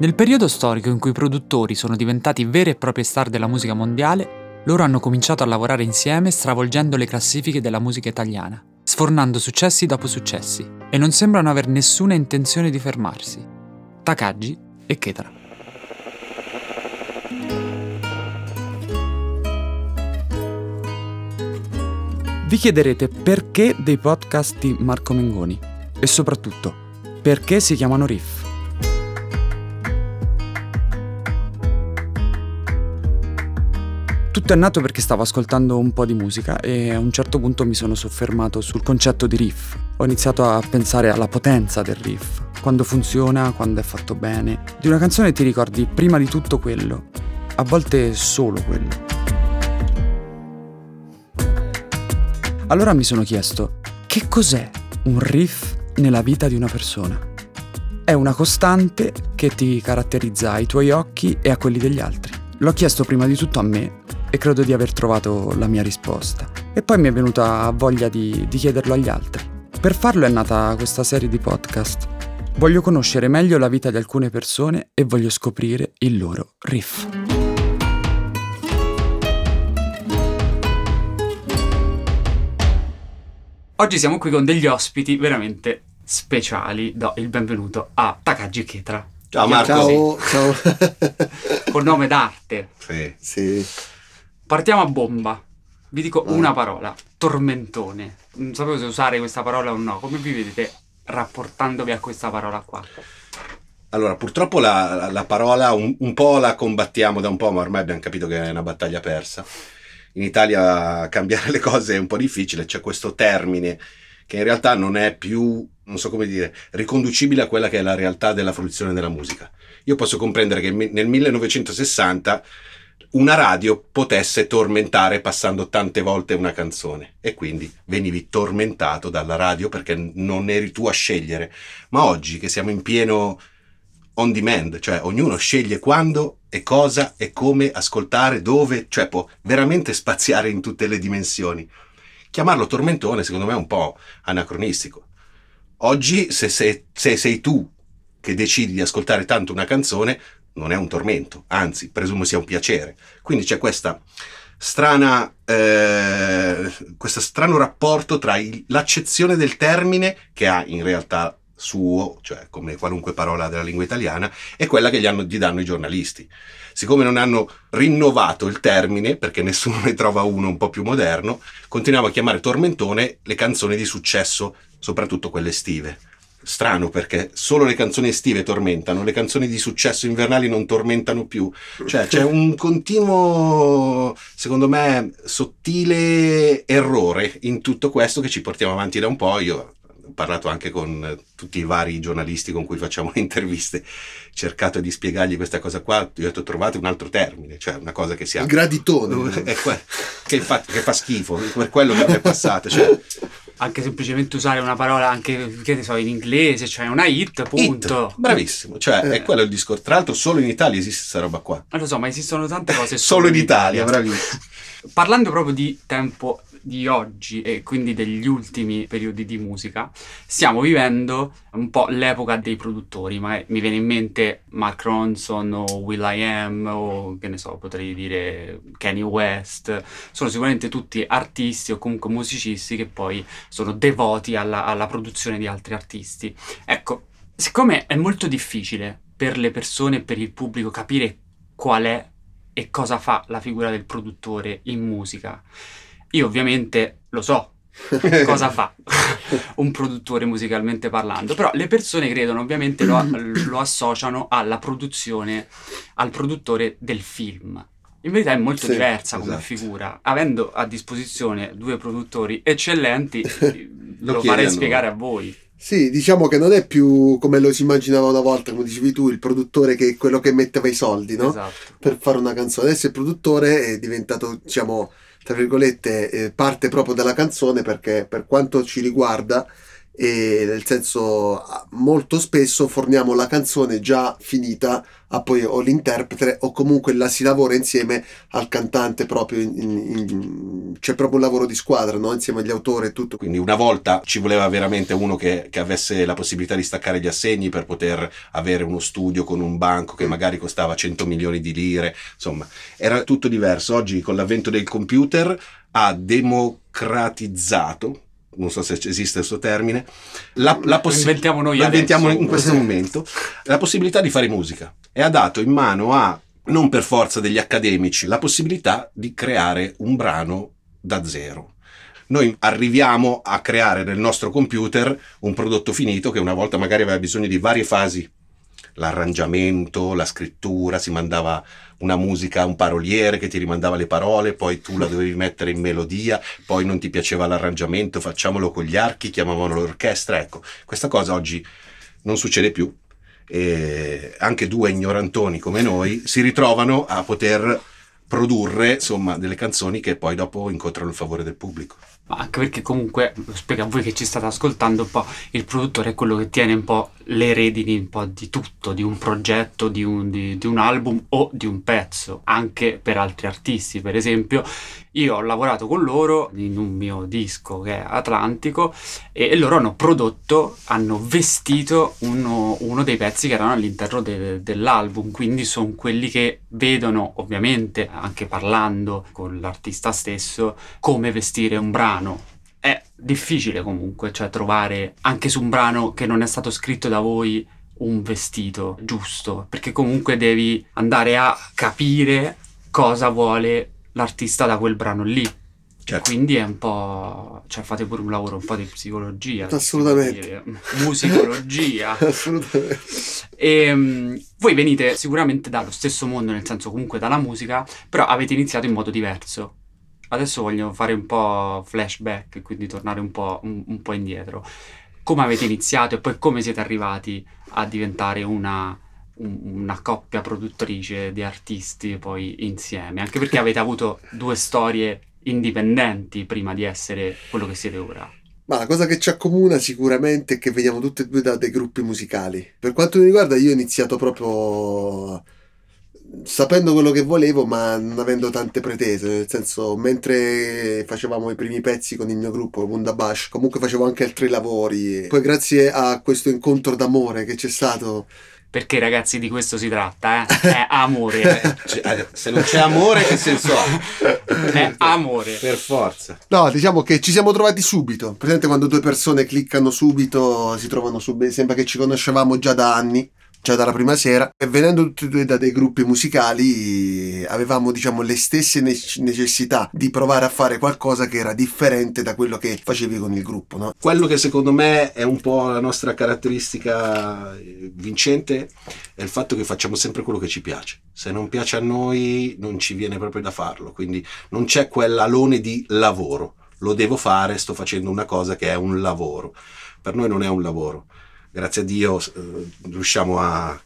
Nel periodo storico in cui i produttori sono diventati vere e proprie star della musica mondiale, loro hanno cominciato a lavorare insieme stravolgendo le classifiche della musica italiana, sfornando successi dopo successi, e non sembrano aver nessuna intenzione di fermarsi. Takagi e Ketra. Vi chiederete perché dei podcast di Marco Mengoni e soprattutto perché si chiamano Riff. Tutto è nato perché stavo ascoltando un po' di musica e a un certo punto mi sono soffermato sul concetto di riff. Ho iniziato a pensare alla potenza del riff, quando funziona, quando è fatto bene. Di una canzone ti ricordi prima di tutto quello, a volte solo quello. Allora mi sono chiesto, che cos'è un riff nella vita di una persona? È una costante che ti caratterizza ai tuoi occhi e a quelli degli altri. L'ho chiesto prima di tutto a me e credo di aver trovato la mia risposta. E poi mi è venuta voglia di, di chiederlo agli altri. Per farlo è nata questa serie di podcast. Voglio conoscere meglio la vita di alcune persone e voglio scoprire il loro riff. Oggi siamo qui con degli ospiti veramente speciali. Do il benvenuto a Takagi Ketra. Ciao Marco. Ciao, ciao. Col nome d'arte. Sì. sì. Partiamo a bomba. Vi dico Vai. una parola, tormentone. Non sapevo se usare questa parola o no. Come vi vedete rapportandovi a questa parola qua? Allora, purtroppo la, la- la parola un, un po' la combattiamo da un po', ma ormai abbiamo capito che è una battaglia persa. In Italia cambiare le cose è un po' difficile, c'è questo termine che in realtà non è più, non so come dire, riconducibile a quella che è la realtà della fruizione della musica. Io posso comprendere che nel 1960 una radio potesse tormentare passando tante volte una canzone e quindi venivi tormentato dalla radio perché non eri tu a scegliere. Ma oggi che siamo in pieno on demand, cioè ognuno sceglie quando e cosa e come ascoltare, dove, cioè può veramente spaziare in tutte le dimensioni. Chiamarlo tormentone secondo me è un po' anacronistico. Oggi se, se- se sei tu che decidi di ascoltare tanto una canzone, non è un tormento, anzi presumo sia un piacere. Quindi c'è questa strana, eh, questo strano rapporto tra il- l'accezione del termine che ha in realtà suo, cioè come qualunque parola della lingua italiana, e quella che gli, hanno- gli danno i giornalisti. Siccome non hanno rinnovato il termine, perché nessuno ne trova uno un po' più moderno, continuiamo a chiamare tormentone le canzoni di successo, soprattutto quelle estive. Strano perché solo le canzoni estive tormentano, le canzoni di successo invernali non tormentano più. Cioè c'è un continuo, secondo me, sottile errore in tutto questo che ci portiamo avanti da un po'. Io ho parlato anche con tutti i vari giornalisti con cui facciamo le interviste, cercato di spiegargli questa cosa qua. Io ho detto trovate un altro termine, cioè una cosa che sia Il graditone. che, fa, che fa schifo, per quello che è passato. Cioè, Anche semplicemente usare una parola anche, che ne so, in inglese, cioè una hit, punto. hit, bravissimo, cioè è Eh. quello il discorso. Tra l'altro solo in Italia esiste questa roba qua. Eh, Lo so, ma esistono tante cose Solo in Italia, bravissimo. Parlando proprio di tempo di oggi e quindi degli ultimi periodi di musica, stiamo vivendo un po' l'epoca dei produttori, ma mi viene in mente Mark Ronson o Will I Am o che ne so, potrei dire Kanye West, sono sicuramente tutti artisti o comunque musicisti che poi sono devoti alla, alla produzione di altri artisti. Ecco, siccome è molto difficile per le persone e per il pubblico capire qual è e cosa fa la figura del produttore in musica. Io ovviamente lo so cosa fa un produttore musicalmente parlando, però le persone credono ovviamente lo, lo associano alla produzione, al produttore del film. In verità è molto Sì, diversa come esatto. figura. Avendo a disposizione due produttori eccellenti, Lo lo, farei spiegare a voi. Sì, diciamo che non è più come lo si immaginava una volta, come dicevi tu, il produttore che è quello che metteva i soldi, no? Esatto. Per fare una canzone. Adesso il produttore è diventato, diciamo, tra virgolette, eh, parte proprio della canzone perché per quanto ci riguarda e nel senso molto spesso forniamo la canzone già finita a poi o l'interprete o comunque la si lavora insieme al cantante proprio in, in, c'è proprio un lavoro di squadra no? insieme agli autori e tutto. Quindi una volta ci voleva veramente uno che, che, avesse la possibilità di staccare gli assegni per poter avere uno studio con un banco che magari costava 100 milioni di lire insomma. Era tutto diverso. Oggi con l'avvento del computer ha democratizzato non so se esiste questo termine, la, la possi- lo inventiamo noi lo inventiamo in questo momento, la possibilità di fare musica e ha dato in mano a, non per forza degli accademici, la possibilità di creare un brano da zero. Noi arriviamo a creare nel nostro computer un prodotto finito che una volta magari aveva bisogno di varie fasi l'arrangiamento, la scrittura, si mandava una musica a un paroliere che ti rimandava le parole, poi tu la dovevi mettere in melodia, poi non ti piaceva l'arrangiamento, facciamolo con gli archi, chiamavano l'orchestra, ecco, questa cosa oggi non succede più. E anche due ignorantoni come noi si ritrovano a poter produrre insomma delle canzoni che poi dopo incontrano il favore del pubblico. Ma anche perché comunque, spiego a voi che ci state ascoltando un po', il produttore è quello che tiene un po' le redini un po' di tutto, di un progetto, di un, di, di un album o di un pezzo, anche per altri artisti. Per esempio, io ho lavorato con loro in un mio disco che è Atlantico e, e loro hanno prodotto, hanno vestito uno, uno dei pezzi che erano all'interno de, dell'album, quindi sono quelli che vedono ovviamente, anche parlando con l'artista stesso, come vestire un brano è difficile comunque, cioè trovare anche su un brano che non è stato scritto da voi un vestito giusto, perché comunque devi andare a capire cosa vuole l'artista da quel brano lì. Certo. Quindi è un po'. cioè fate pure un lavoro un po' di psicologia. Assolutamente. Musicologia. Assolutamente. E um, voi venite sicuramente dallo stesso mondo, nel senso comunque dalla musica, però avete iniziato in modo diverso. Adesso voglio fare un po' flashback, quindi tornare un po', un, un po', indietro. Come avete iniziato e poi come siete arrivati a diventare una, un, una coppia produttrice di artisti poi insieme? Anche perché avete avuto due storie indipendenti prima di essere quello che siete ora. Ma la cosa che ci accomuna sicuramente è che veniamo tutti e due da dei gruppi musicali. Per quanto mi riguarda, io ho iniziato proprio sapendo quello che volevo, ma non avendo tante pretese. Nel senso, mentre facevamo i primi pezzi con il mio gruppo, Wundabash, comunque facevo anche altri lavori. Poi, grazie a questo incontro d'amore che c'è stato. Perché ragazzi di questo si tratta, eh? È amore. cioè, se non c'è amore che senso ha? È amore. Per forza. No, diciamo che ci siamo trovati subito. Presente quando due persone cliccano subito, si trovano subito. Sembra che ci conoscevamo già da anni già dalla prima sera e venendo tutti e due da dei gruppi musicali avevamo diciamo le stesse necessità di provare a fare qualcosa che era differente da quello che facevi con il gruppo no? quello che secondo me è un po' la nostra caratteristica eh, vincente è il fatto che facciamo sempre quello che ci piace. Se non piace a noi non ci viene proprio da farlo. Quindi non c'è quell'alone di lavoro. Lo devo fare sto facendo una cosa che è un lavoro. Per noi non è un lavoro grazie a Dio eh, riusciamo a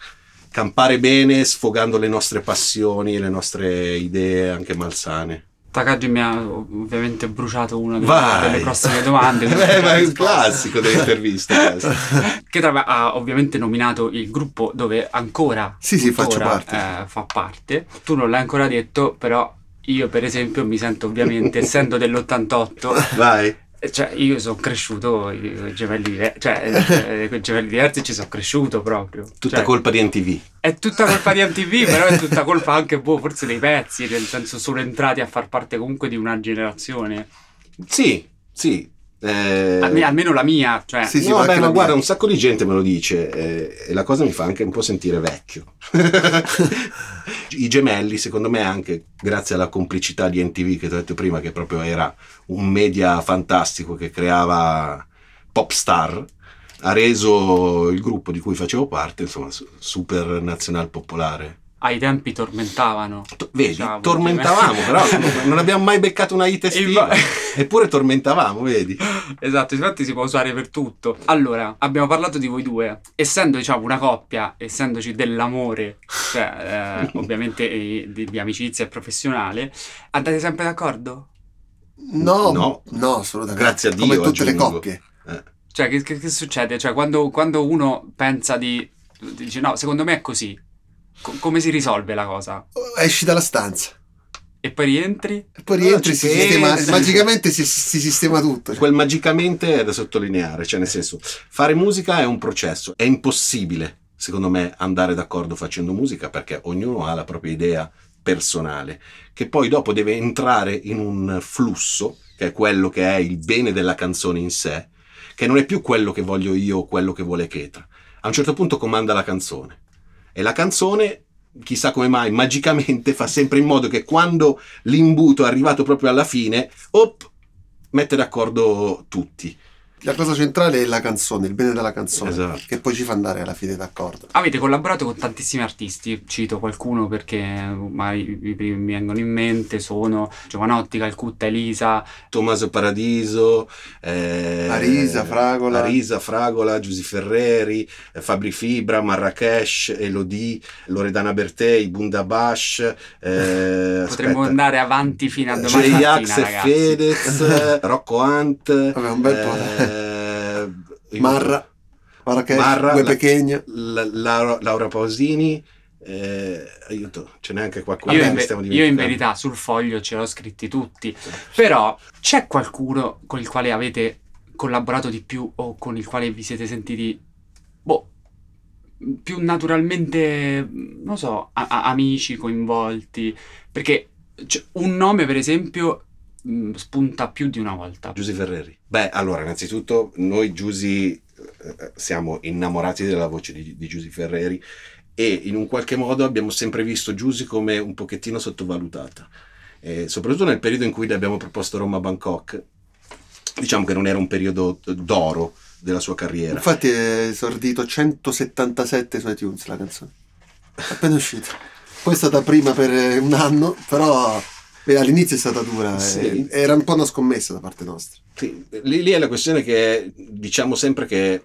campare bene sfogando le nostre passioni, le nostre idee anche malsane. Takagi mi ha ovviamente bruciato una delle, delle prossime domande. Beh, ma è un classico delle interviste. che tra, ha ovviamente nominato il gruppo dove ancora sì, sì, faccio parte. Eh, fa parte. Tu non l'hai ancora detto, però io per esempio mi sento ovviamente, essendo dell'88, Vai cioè, io sono cresciuto con i gemelli, cioè, eh, con i gemelli diversi ci sono cresciuto proprio. Tutta cioè, colpa di NTV. È tutta colpa di NTV, però è tutta colpa anche, boh, forse dei pezzi, nel senso sono entrati a far parte comunque di una generazione. Sì, sì. Eh... Almeno la mia, cioè. Sì, sì, no, beh, ma guarda, un sacco di gente me lo dice eh, e la cosa mi fa anche un po' sentire vecchio. I gemelli, secondo me, anche grazie alla complicità di NTV che ti ho detto prima, che proprio era un media fantastico che creava pop star, ha reso il gruppo di cui facevo parte, insomma, super nazional popolare ai tempi tormentavano. Vedi, diciamo, tormentavamo, però non abbiamo mai beccato una hit estiva. Eppure tormentavamo, vedi. Esatto, infatti si può usare per tutto. Allora, abbiamo parlato di voi due. Essendo, diciamo, una coppia, essendoci dell'amore, cioè, eh, ovviamente eh, di, di, amicizia professionale, andate sempre d'accordo? No, no, no assolutamente. Grazie a Dio. Come tutte aggiungo. le coppie. Eh. Cioè, che, che- che succede? Cioè, quando, quando uno pensa di... Dice, no, secondo me è così. Co- come si risolve la cosa? Esci dalla stanza. E poi rientri? E poi rientri e ci si sistema, magicamente si, si sistema tutto. Quel magicamente è da sottolineare, cioè nel senso, fare musica è un processo, è impossibile, secondo me, andare d'accordo facendo musica perché ognuno ha la propria idea personale, che poi dopo deve entrare in un flusso, che è quello che è il bene della canzone in sé, che non è più quello che voglio io o quello che vuole Chetra. A un certo punto comanda la canzone. E la canzone, chissà come mai, magicamente fa sempre in modo che quando l'imbuto è arrivato proprio alla fine, op, mette d'accordo tutti. La cosa centrale è la canzone, il bene della canzone, Esatto. che poi ci fa andare alla fine d'accordo. Avete collaborato con tantissimi artisti, cito qualcuno perché magari i primi mi vengono in mente, sono Giovanotti, Calcutta, Elisa, Tommaso Paradiso, eh, Arisa, Fragola. Arisa, Fragola, Giusy Ferreri, eh, Fabri Fibra, Marrakesh, Elodie, Loredana Bertei, Bundabash, eh, potremmo aspetta, andare avanti fino a domani J-Ax e ragazzi. Fedez, Rocco Hunt, Vabbè, un bel po'. eh, Marra, Marrakesh, Marra, la-. La- Laura, Laura Pausini, eh, aiuto, ce n'è anche qualcuno Io, in, io in verità sul foglio ce l'ho scritti tutti, però c'è qualcuno con il quale avete collaborato di più o con il quale vi siete sentiti, boh, più naturalmente, non so, a- a- amici, coinvolti? Perché cioè, un nome, per esempio, spunta più di una volta. Giusy Ferreri. Beh, allora, innanzitutto, noi Giusy eh, siamo innamorati della voce di, di Giusy Ferreri e in un qualche modo abbiamo sempre visto Giusy come un pochettino sottovalutata. E soprattutto nel periodo in cui le abbiamo proposto Roma Bangkok, diciamo che non era un periodo d'oro della sua carriera. Infatti è esordito 177 su iTunes la canzone. Appena uscita. Poi è stata prima per eh, un anno, però beh, all'inizio è stata dura. Sì. eh, Era un po' una scommessa da parte nostra. Sì, lì, lì è la questione che diciamo sempre che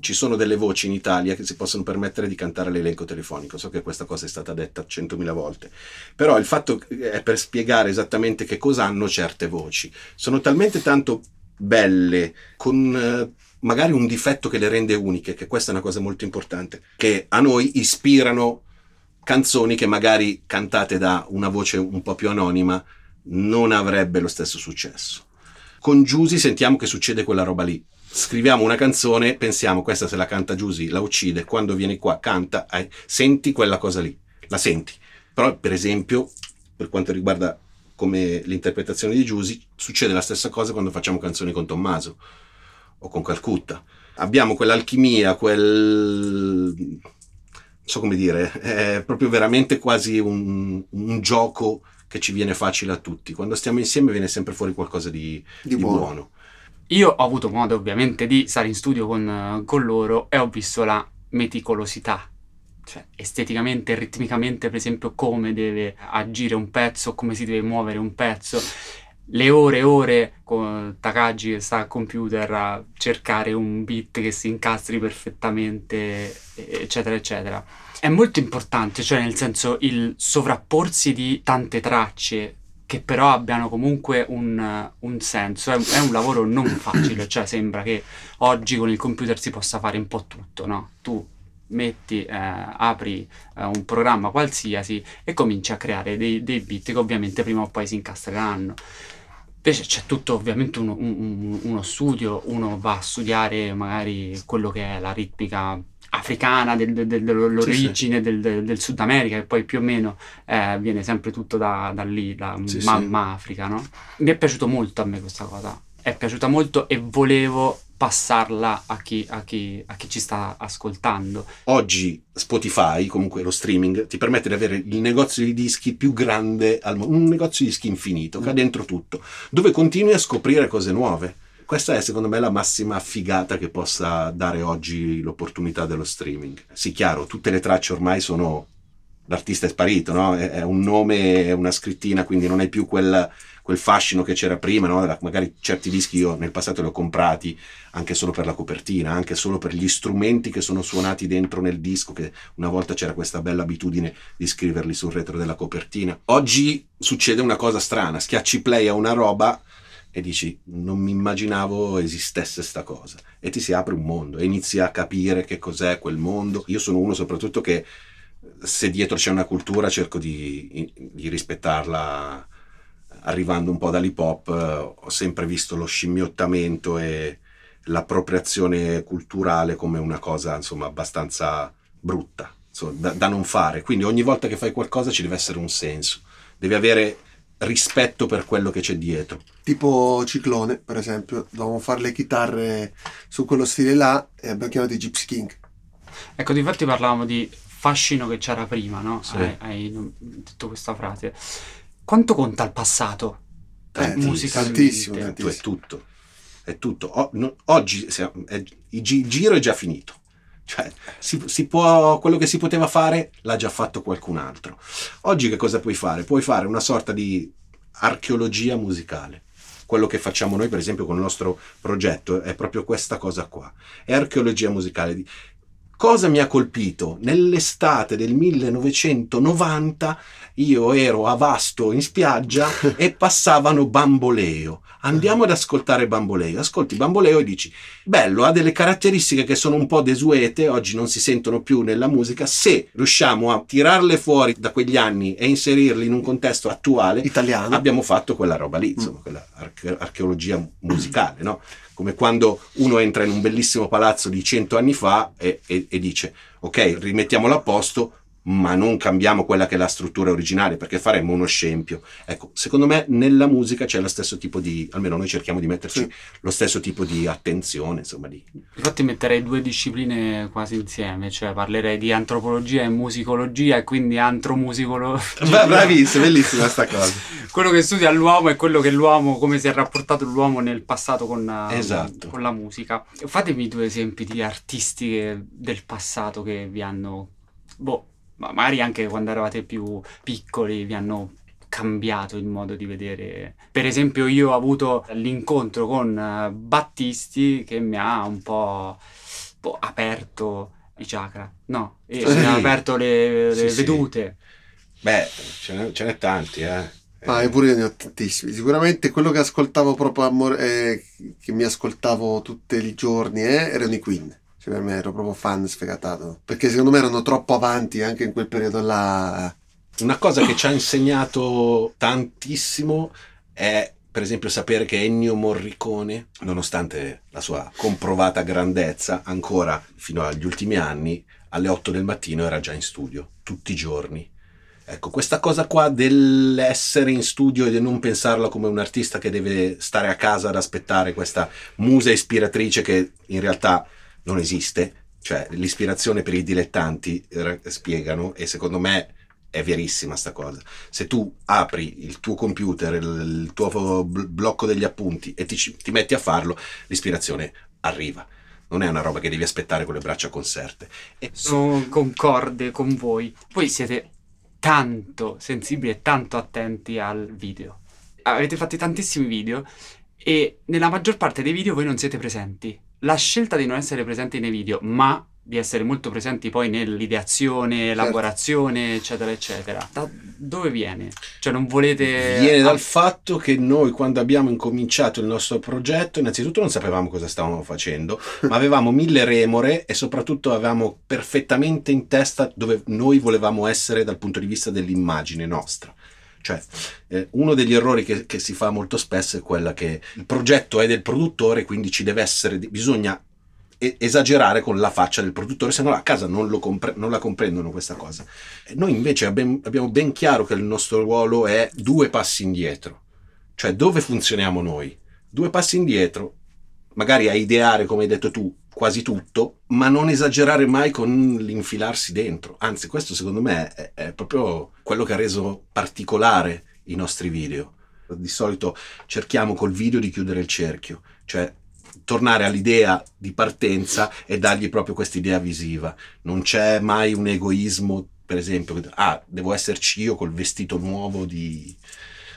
ci sono delle voci in Italia che si possono permettere di cantare l'elenco telefonico. So che questa cosa è stata detta centomila volte, però il fatto è per spiegare esattamente che cosa hanno certe voci. Sono talmente tanto belle, con eh, magari un difetto che le rende uniche, che questa è una cosa molto importante, che a noi ispirano canzoni che magari cantate da una voce un po' più anonima non avrebbe lo stesso successo con Giusy sentiamo che succede quella roba lì. Scriviamo una canzone, pensiamo questa se la canta Giusy la uccide, quando vieni qua canta, eh, senti quella cosa lì, la senti. Però per esempio, per quanto riguarda come l'interpretazione di Giusy, succede la stessa cosa quando facciamo canzoni con Tommaso o con Calcutta. Abbiamo quell'alchimia, quel... non so come dire, è proprio veramente quasi un, un gioco che ci viene facile a tutti. Quando stiamo insieme viene sempre fuori qualcosa di, Di di buono. buono. Io ho avuto modo ovviamente di stare in studio con, con loro e ho visto la meticolosità, cioè esteticamente ritmicamente, per esempio, come deve agire un pezzo, come si deve muovere un pezzo. Le ore e ore con Takagi che sta al computer a cercare un beat che si incastri perfettamente, eccetera, eccetera. È molto importante, cioè nel senso il sovrapporsi di tante tracce che però abbiano comunque un, un senso. È, un- è un lavoro non facile, cioè sembra che oggi con il computer si possa fare un po' tutto, no? Tu metti, eh, apri eh, un programma qualsiasi e cominci a creare dei, dei beat che ovviamente prima o poi si incastreranno. Invece c'è tutto ovviamente uno, un- un- uno studio, uno va a studiare magari quello che è la ritmica africana, del- del- del- dell'origine Del, del- del Sud America, e poi più o meno eh, viene sempre tutto da, da lì, da Sì, sì. mamma Africa, no? Mi è piaciuto molto a me questa cosa, è piaciuta molto e volevo passarla a chi, a chi- a chi ci sta ascoltando. Oggi Spotify, comunque lo streaming, ti permette di avere il negozio di dischi più grande al mondo, un negozio di dischi infinito, che ha dentro tutto, dove continui a scoprire cose nuove. Questa è secondo me la massima figata che possa dare oggi l'opportunità dello streaming. Sì, chiaro, tutte le tracce ormai sono... L'artista è sparito, no? È un nome, è una scrittina, quindi non è più quel, quel fascino che c'era prima, no? Magari certi dischi io nel passato li ho comprati anche solo per la copertina, anche solo per gli strumenti che sono suonati dentro nel disco, che una volta c'era questa bella abitudine di scriverli sul retro della copertina. Oggi succede una cosa strana, schiacci play a una roba e dici non mi immaginavo esistesse sta cosa e ti si apre un mondo e inizi a capire che cos'è quel mondo. Io sono uno soprattutto che se dietro c'è una cultura cerco di, di rispettarla arrivando un po' dall'hip hop, ho sempre visto lo scimmiottamento e l'appropriazione culturale come una cosa insomma abbastanza brutta insomma, da, da non fare. Quindi ogni volta che fai qualcosa ci deve essere un senso, devi avere rispetto per quello che c'è dietro. Tipo Ciclone, per esempio, dovevamo fare le chitarre su quello stile là e abbiamo chiamato i Gypsy King. Ecco, difatti parlavamo di fascino che c'era prima, no? Sì. Hai, hai detto questa frase. Quanto conta il passato? Eh, musicalmente? tantissimo, Tu è tantissimo. tutto, è tutto. O- no- oggi è- il gi- giro è già finito. Cioè, si, si può, quello che si poteva fare l'ha già fatto qualcun altro. Oggi che cosa puoi fare? Puoi fare una sorta di archeologia musicale. Quello che facciamo noi, per esempio, con il nostro progetto è proprio questa cosa qua. È archeologia musicale. Cosa mi ha colpito? Nell'estate del 1990 io ero a Vasto in spiaggia e passavano Bamboleo. Andiamo ad ascoltare Bamboleo. Ascolti Bamboleo e dici, bello, ha delle caratteristiche che sono un po' desuete, oggi non si sentono più nella musica. Se riusciamo a tirarle fuori da quegli anni e inserirle in un contesto attuale, Italiano. abbiamo fatto quella roba lì, insomma, quella arche- archeologia musicale, no? Come quando uno entra in un bellissimo palazzo di cento anni fa e, e- e dice, ok, rimettiamolo a posto, ma non cambiamo quella che è la struttura originale, perché faremmo uno scempio. Ecco, secondo me nella musica c'è lo stesso tipo di, almeno noi cerchiamo di metterci Sì. lo stesso tipo di attenzione, insomma, di... Infatti metterei due discipline quasi insieme, cioè parlerei di antropologia e musicologia e quindi antromusicologia. Bravissima, bellissima sta cosa. quello che studia l'uomo e quello che l'uomo, come si è rapportato l'uomo nel passato con, Esatto. con la musica. Fatemi due esempi di artisti del passato che vi hanno, boh, magari anche quando eravate più piccoli vi hanno cambiato il modo di vedere. Per esempio io ho avuto l'incontro con eh, Battisti che mi ha un po' boh, aperto i chakra, no, e Sì. mi ha aperto le, le Sì, sì. vedute. Beh, ce n'è, ce n'è tanti, eh. Ma Eh, pure io ne ho tantissimi. Sicuramente quello che ascoltavo proprio amor- eh, che mi ascoltavo tutti i giorni eh, erano i Queen. Cioè, per me ero proprio fan sfegatato. Perché secondo me erano troppo avanti anche in quel periodo là. Una cosa che ci ha insegnato tantissimo è, per esempio, sapere che Ennio Morricone, nonostante la sua comprovata grandezza, ancora fino agli ultimi anni, alle 8 del mattino era già in studio, tutti i giorni. Ecco, questa cosa qua dell'essere in studio e di non pensarla come un artista che deve stare a casa ad aspettare questa musa ispiratrice che in realtà non esiste, cioè l'ispirazione per i dilettanti eh, spiegano e secondo me è verissima sta cosa. Se tu apri il tuo computer, il, tuo bl- blocco degli appunti e ti, ti metti a farlo, l'ispirazione arriva. Non è una roba che devi aspettare con le braccia conserte. E sono concorde con voi. Voi siete tanto sensibili e tanto attenti al video. Avete fatto tantissimi video e nella maggior parte dei video voi non siete presenti. La scelta di non essere presenti nei video, ma di essere molto presenti poi nell'ideazione, elaborazione, eccetera, eccetera. Da dove viene? Cioè non volete... Viene dal fatto che noi quando abbiamo incominciato il nostro progetto, innanzitutto non sapevamo cosa stavamo facendo, ma avevamo mille remore e soprattutto avevamo perfettamente in testa dove noi volevamo essere dal punto di vista dell'immagine nostra. Cioè, eh, uno degli errori che, che si fa molto spesso è quella che il progetto è del produttore, quindi ci deve essere, bisogna esagerare con la faccia del produttore, se no a casa non, compre- non la comprendono questa cosa. E noi invece abbiamo, abbiamo ben chiaro che il nostro ruolo è due passi indietro, cioè dove funzioniamo noi? Due passi indietro, magari a ideare, come hai detto tu, quasi tutto, ma non esagerare mai con l'infilarsi dentro. Anzi, questo secondo me è, è proprio quello che ha reso particolare i nostri video. Di solito cerchiamo col video di chiudere il cerchio, cioè tornare all'idea di partenza e dargli proprio questa idea visiva. Non c'è mai un egoismo, per esempio, ah, devo esserci io col vestito nuovo di-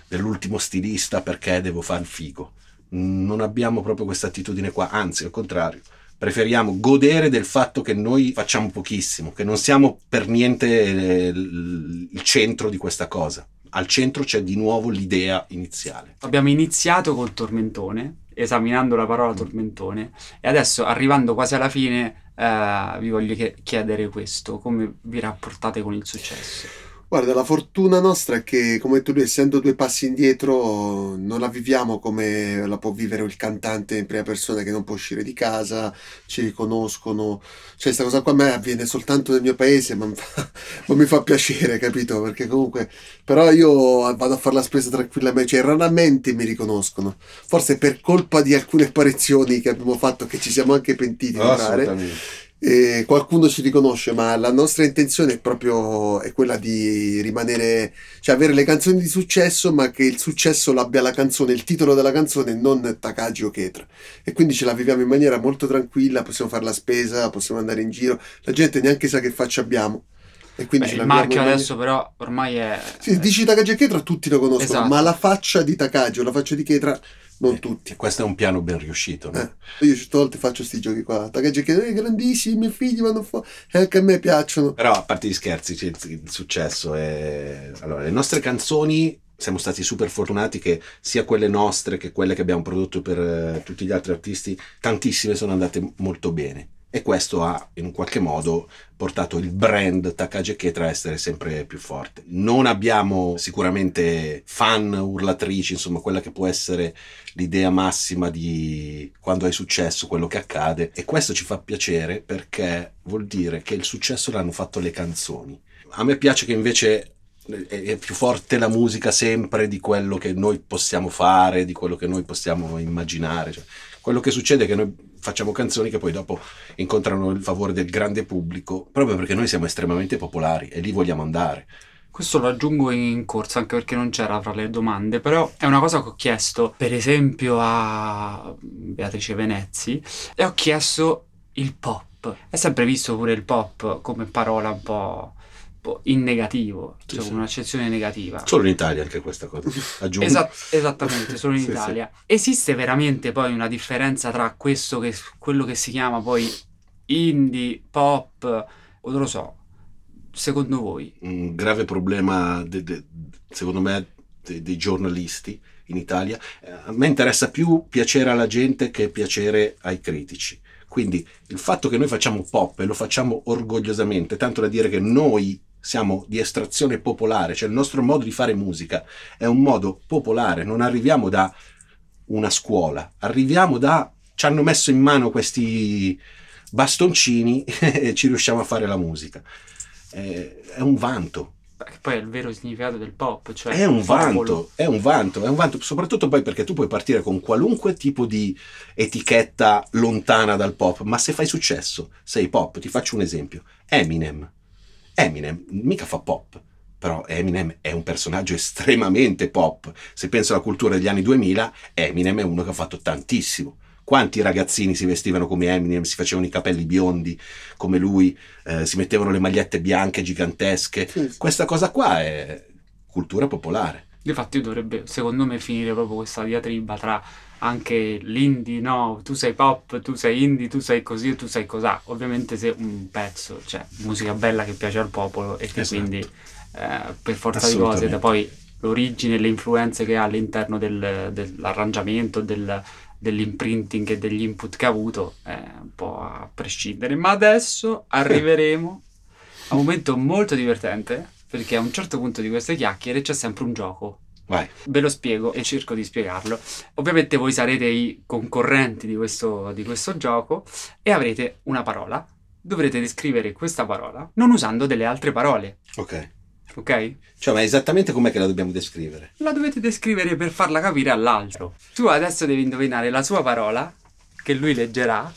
dell'ultimo stilista perché devo fare il figo. Non abbiamo proprio questa attitudine qua, anzi al contrario. Preferiamo godere del fatto che noi facciamo pochissimo, che non siamo per niente eh, il centro di questa cosa. al centro c'è di nuovo l'idea iniziale. Abbiamo iniziato col tormentone, esaminando la parola tormentone, e adesso arrivando quasi alla fine eh, vi voglio chie- chiedere questo, come vi rapportate con il successo? Guarda, la fortuna nostra è che, come hai detto lui, essendo due passi indietro, non la viviamo come la può vivere il cantante in prima persona che non può uscire di casa, ci riconoscono. Cioè, questa cosa qua a me avviene soltanto nel mio paese, ma mi fa, ma mi fa piacere, capito? Perché comunque, però io vado a fare la spesa tranquillamente, cioè raramente mi riconoscono. Forse per colpa di alcune apparizioni che abbiamo fatto, che ci siamo anche pentiti di fare. Assolutamente. E qualcuno ci riconosce, ma la nostra intenzione è proprio è quella di rimanere, cioè avere le canzoni di successo, ma che il successo l'abbia la canzone, il titolo della canzone, non Takagi o Ketra. E quindi ce la viviamo in maniera molto tranquilla, possiamo fare la spesa, possiamo andare in giro, la gente neanche sa che faccia abbiamo. E quindi Beh, il marchio adesso però ormai è... Sì, dici Takagi e Ketra, tutti lo conoscono, Esatto. ma la faccia di Takagi o la faccia di Ketra, non tutti. E questo è un piano ben riuscito. no? Eh, io certe volte faccio sti giochi qua. Takagi e Ketra, eh, grandissimi, i miei figli vanno fuori, e anche a me piacciono. Però a parte gli scherzi, il successo è... Allora, le nostre canzoni siamo stati super fortunati che sia quelle nostre che quelle che abbiamo prodotto per eh, tutti gli altri artisti, tantissime sono andate molto bene. E questo ha in qualche modo portato il brand Takagi e Ketra a essere sempre più forte. Non abbiamo sicuramente fan urlatrici, insomma, quella che può essere l'idea massima di quando hai successo, quello che accade. E questo ci fa piacere perché vuol dire che il successo l'hanno fatto le canzoni. A me piace che invece è è più forte la musica sempre di quello che noi possiamo fare, di quello che noi possiamo immaginare. Cioè, quello che succede è che noi facciamo canzoni che poi dopo incontrano il favore del grande pubblico, proprio perché noi siamo estremamente popolari e lì vogliamo andare. Questo lo aggiungo in corsa anche perché non c'era fra le domande, però è una cosa che ho chiesto per esempio a Beatrice Venezzi e ho chiesto il pop. È sempre visto pure il pop come parola un po' in negativo, Sì, cioè sì. un'accezione negativa. Solo in Italia anche questa cosa. Aggiungo. Esa- esattamente, solo in Sì. Italia. Esiste veramente poi una differenza tra questo che, quello che si chiama poi indie, pop, o non lo so, secondo voi? un grave problema, de- de- secondo me, de- dei giornalisti in Italia. Eh, A me interessa più piacere alla gente che piacere ai critici. Quindi il fatto che noi facciamo pop e lo facciamo orgogliosamente, tanto da dire che noi siamo di estrazione popolare, cioè il nostro modo di fare musica è un modo popolare, non arriviamo da una scuola, arriviamo da... ci hanno messo in mano questi bastoncini e ci riusciamo a fare la musica. Eh, È un vanto, Che poi è il vero significato del pop, cioè è un vanto, è un vanto, è un vanto, soprattutto poi perché tu puoi partire con qualunque tipo di etichetta lontana dal pop, ma se fai successo, sei pop, ti faccio un esempio, Eminem. Eminem mica fa pop, però Eminem è un personaggio estremamente pop. Se penso alla cultura degli anni 2000, Eminem è uno che ha fatto tantissimo. Quanti ragazzini si vestivano come Eminem, si facevano i capelli biondi come lui, eh, si mettevano le magliette bianche gigantesche, Sì, sì. questa cosa qua è cultura popolare. Infatti dovrebbe, secondo me, finire proprio questa diatriba tra anche l'indie, no, tu sei pop, tu sei indie, tu sei così tu sei cosà. Ovviamente se un pezzo, cioè musica bella che piace al popolo e che Esatto. quindi eh, per forza di cose, da poi l'origine e le influenze che ha all'interno del- dell'arrangiamento, del- dell'imprinting e degli input che ha avuto, è un po' a prescindere. Ma adesso arriveremo a un momento molto divertente, perché a un certo punto di queste chiacchiere c'è sempre un gioco. Vai. Ve lo spiego e cerco di spiegarlo. Ovviamente voi sarete i concorrenti di questo, di questo gioco e avrete una parola. Dovrete descrivere questa parola non usando delle altre parole, Ok. ok? Cioè, ma esattamente com'è che la dobbiamo descrivere? La dovete descrivere per farla capire all'altro. Tu adesso devi indovinare la sua parola, che lui leggerà,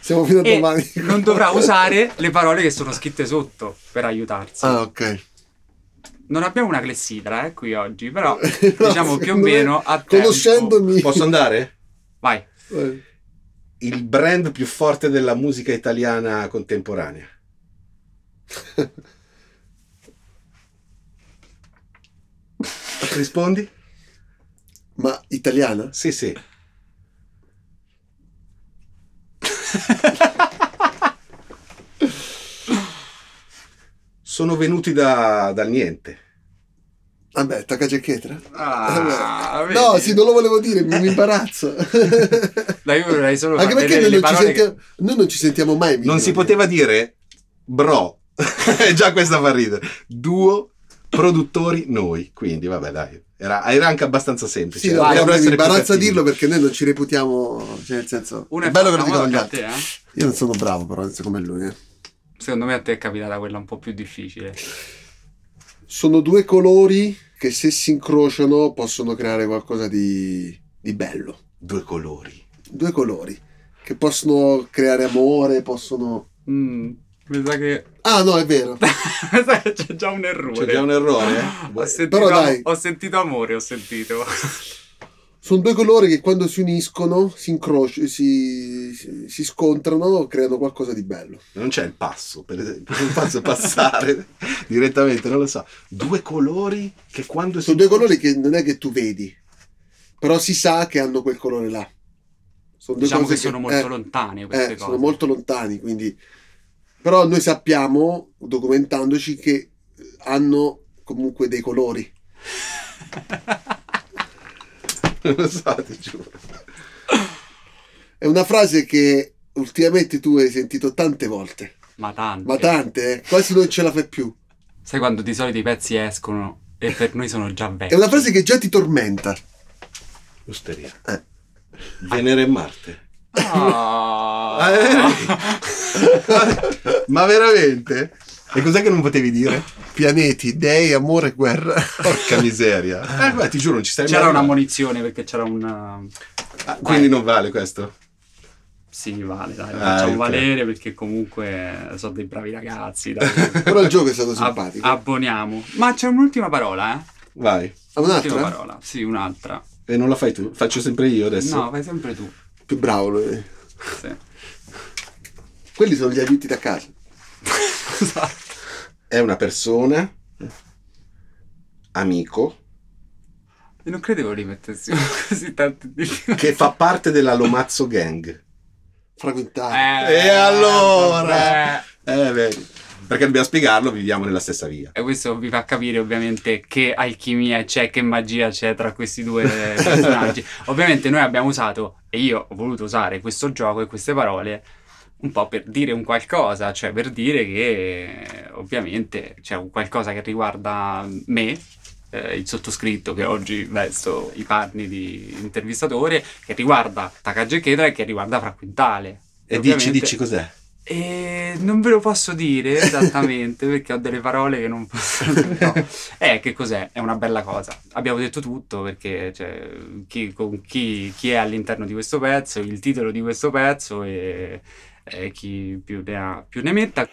Siamo fino a e domani. non dovrà usare le parole che sono scritte sotto per aiutarsi. Ah, ok. Non abbiamo una clessidra eh, qui oggi, però No, diciamo più o meno a tempo. Conoscendomi. Posso andare? Vai. Eh, Il brand più forte della musica italiana contemporanea. Rispondi? Ma italiana? Sì, sì. Sono venuti da- dal niente. Vabbè, Takagi e Ketra. Ah, no, sì, non lo volevo dire, mi, mi imbarazzo. Dai, io vorrei solo Anche perché noi non, ci parole che- sentiamo, noi non ci sentiamo mai. Non si poteva dire bro. Già questa fa ridere. Duo produttori noi. Quindi, vabbè, dai. Era, era anche abbastanza semplice. Sì, no, mi imbarazza cattivi. dirlo perché noi non ci reputiamo. Cioè, nel senso. Uno è bello che lo dicano uno gli a altri. te, eh? Io non sono bravo, però, come lui. eh. Secondo me a te è capitata quella un po' più difficile. Sono due colori che se si incrociano possono creare qualcosa di, di bello. Due colori. Due colori che possono creare amore, possono. Mm, mi sa che... Ah, no, è vero. c'è già un errore. C'è già un errore? eh? Ho sentito, Però dai. ho sentito amore, ho sentito. Sono due colori che quando si uniscono, si incrociano, si, si, si scontrano, creano qualcosa di bello. Non c'è il passo, per esempio. Passo è passare direttamente, non lo so. Due colori che quando si... Sono due colori che non è che tu vedi, però si sa che hanno quel colore là. Sono due Diciamo cose che sono molto eh, lontane queste eh, cose. sono molto lontani, quindi... Però noi sappiamo, documentandoci, che hanno comunque dei colori. Non lo so, ti giuro. È una frase che ultimamente tu hai sentito tante volte, Ma tante. ma tante, eh? quasi non ce la fai più. Sai quando di solito i pezzi escono e per noi sono già vecchi. È una frase che già ti tormenta. Osteria. Eh. Venere e Marte. Ah. Ma veramente? E cos'è che non potevi dire? Pianeti, dei, amore, guerra. Porca miseria. Eh, beh, ti giuro, non ci stai C'era mai una munizione perché c'era un... Ah, quindi non vale questo. Sì, vale, dai, Ah, facciamo ok. valere perché comunque sono dei bravi ragazzi. Dai. Però il gioco è stato Ab- simpatico. abboniamo. Ma c'è un'ultima parola, eh? Vai. Ah, Un'ultima un'altra? parola. Sì, un'altra. E non la fai tu? Faccio sempre io adesso. No, fai sempre tu. Più bravo lui. Sì. Quelli sono gli aiuti da casa. Esatto. È una persona, amico, Io non credevo li mettessi così tanto di che fa parte della Lomazzo Gang. Fraguintare. E allora? Eh, vedi. Perché dobbiamo spiegarlo, viviamo nella stessa via. E questo vi fa capire ovviamente che alchimia c'è, che magia c'è tra questi due personaggi. ovviamente noi abbiamo usato, e io ho voluto usare questo gioco e queste parole un po' per dire un qualcosa, cioè per dire che ovviamente c'è un qualcosa che riguarda me, eh, il sottoscritto che oggi vesto i panni di intervistatore, che riguarda Takagi Kedra e che riguarda Fra Quintale. E Ovviamente- dici, dici cos'è? e non ve lo posso dire esattamente perché ho delle parole che non posso no. Eh, che cos'è? È una bella cosa. Abbiamo detto tutto perché cioè, chi, con chi, chi è all'interno di questo pezzo, il titolo di questo pezzo e, e chi più ne ha più ne metta.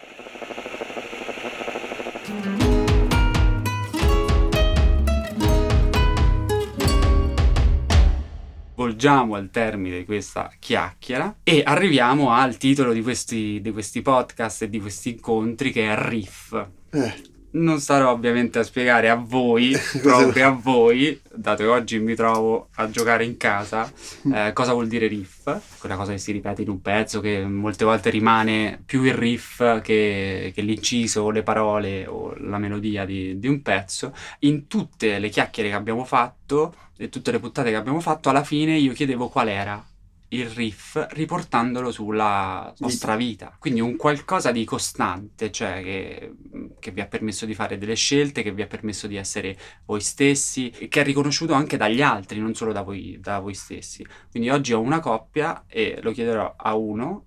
Volgiamo al termine di questa chiacchiera e arriviamo al titolo di questi, di questi podcast e di questi incontri che è Riff. Eh, Non starò ovviamente a spiegare a voi, proprio a voi, dato che oggi mi trovo a giocare in casa, eh, cosa vuol dire riff, quella cosa che si ripete in un pezzo, che molte volte rimane più il riff che, che l'inciso, le parole o la melodia di, di un pezzo. In tutte le chiacchiere che abbiamo fatto e tutte le puntate che abbiamo fatto, alla fine io chiedevo qual era il riff riportandolo sulla nostra vita. Quindi un qualcosa di costante, cioè che, che vi ha permesso di fare delle scelte, che vi ha permesso di essere voi stessi, e che è riconosciuto anche dagli altri, non solo da voi, da voi stessi. Quindi oggi ho una coppia e lo chiederò a uno,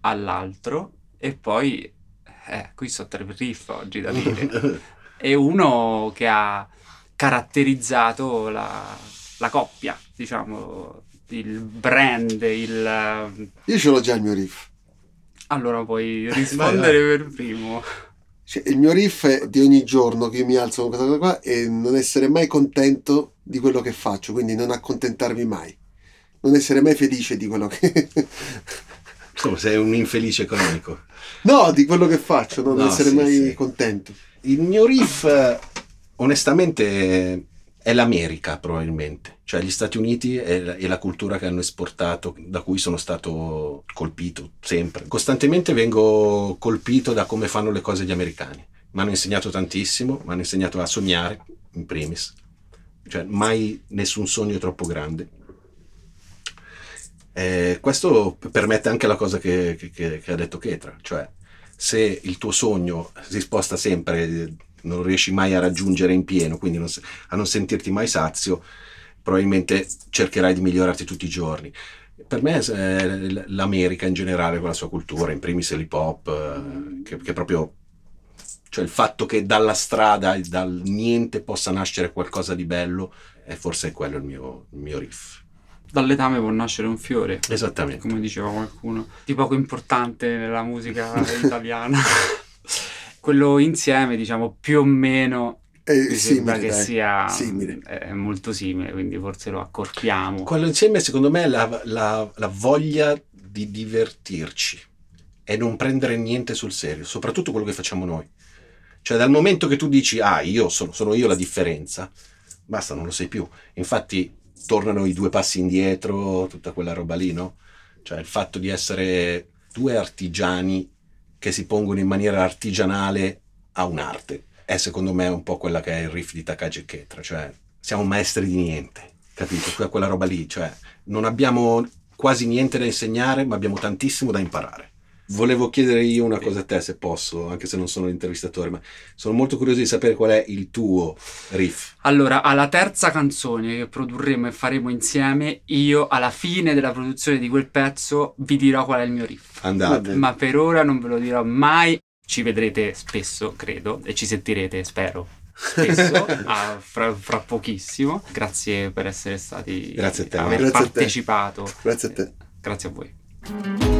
all'altro e poi... Eh, qui sono tre riff oggi da dire. e uno che ha caratterizzato la, la coppia, diciamo, il brand, il... io ce l'ho già il mio riff. Allora puoi rispondere per primo. Cioè, il mio riff è di ogni giorno che io mi alzo con questa cosa qua e non essere mai contento di quello che faccio, quindi non accontentarmi mai. Non essere mai felice di quello che... Insomma, sei un infelice economico. no, di quello che faccio, non No, essere sì, mai sì. contento. Il mio riff, eh, onestamente, è l'America, probabilmente. Cioè, gli Stati Uniti e la, la cultura che hanno esportato, da cui sono stato colpito sempre. Costantemente vengo colpito da come fanno le cose gli americani. mi hanno insegnato tantissimo, mi hanno insegnato a sognare, in primis, cioè mai nessun sogno è troppo grande. Eh, questo permette anche la cosa che, che, che ha detto Ketra, cioè se il tuo sogno si sposta sempre, non riesci mai a raggiungere in pieno, quindi non, a non sentirti mai sazio, probabilmente cercherai di migliorarti tutti i giorni. Per me eh, l'America in generale con la sua cultura, in primis l'hip hop, eh, che, che proprio cioè il fatto che dalla strada, dal niente possa nascere qualcosa di bello, è forse quello il mio, il mio riff. Dal letame può nascere un fiore. Esattamente. Come diceva qualcuno. Di poco importante nella musica italiana. Quello insieme, diciamo, più o meno sembra simile, che dai. sia Simile. è molto simile, quindi forse lo accorpiamo. Quello insieme secondo me è la, la- la voglia di divertirci e non prendere niente sul serio, soprattutto quello che facciamo noi. Cioè dal momento che tu dici, ah, io sono, sono io la differenza, basta, non lo sei più. Infatti tornano i due passi indietro, tutta quella roba lì, no? Cioè il fatto di essere due artigiani che si pongono in maniera artigianale a un'arte. È secondo me un po' quella che è il riff di Takagi Ketra, cioè siamo maestri di niente, capito? Que- Quella roba lì, cioè non abbiamo quasi niente da insegnare, ma abbiamo tantissimo da imparare. Volevo chiedere io una cosa a te, se posso, anche se non sono l'intervistatore, ma sono molto curioso di sapere qual è il tuo riff. Allora, alla terza canzone che produrremo e faremo insieme, io alla fine della produzione di quel pezzo vi dirò qual è il mio riff. Andate. Ma per ora non ve lo dirò mai. Ci vedrete spesso, credo, e ci sentirete, spero, spesso, a- fra, fra pochissimo. Grazie per essere stati... Grazie a te, aver Grazie a te. partecipato. Grazie a te. Grazie a voi.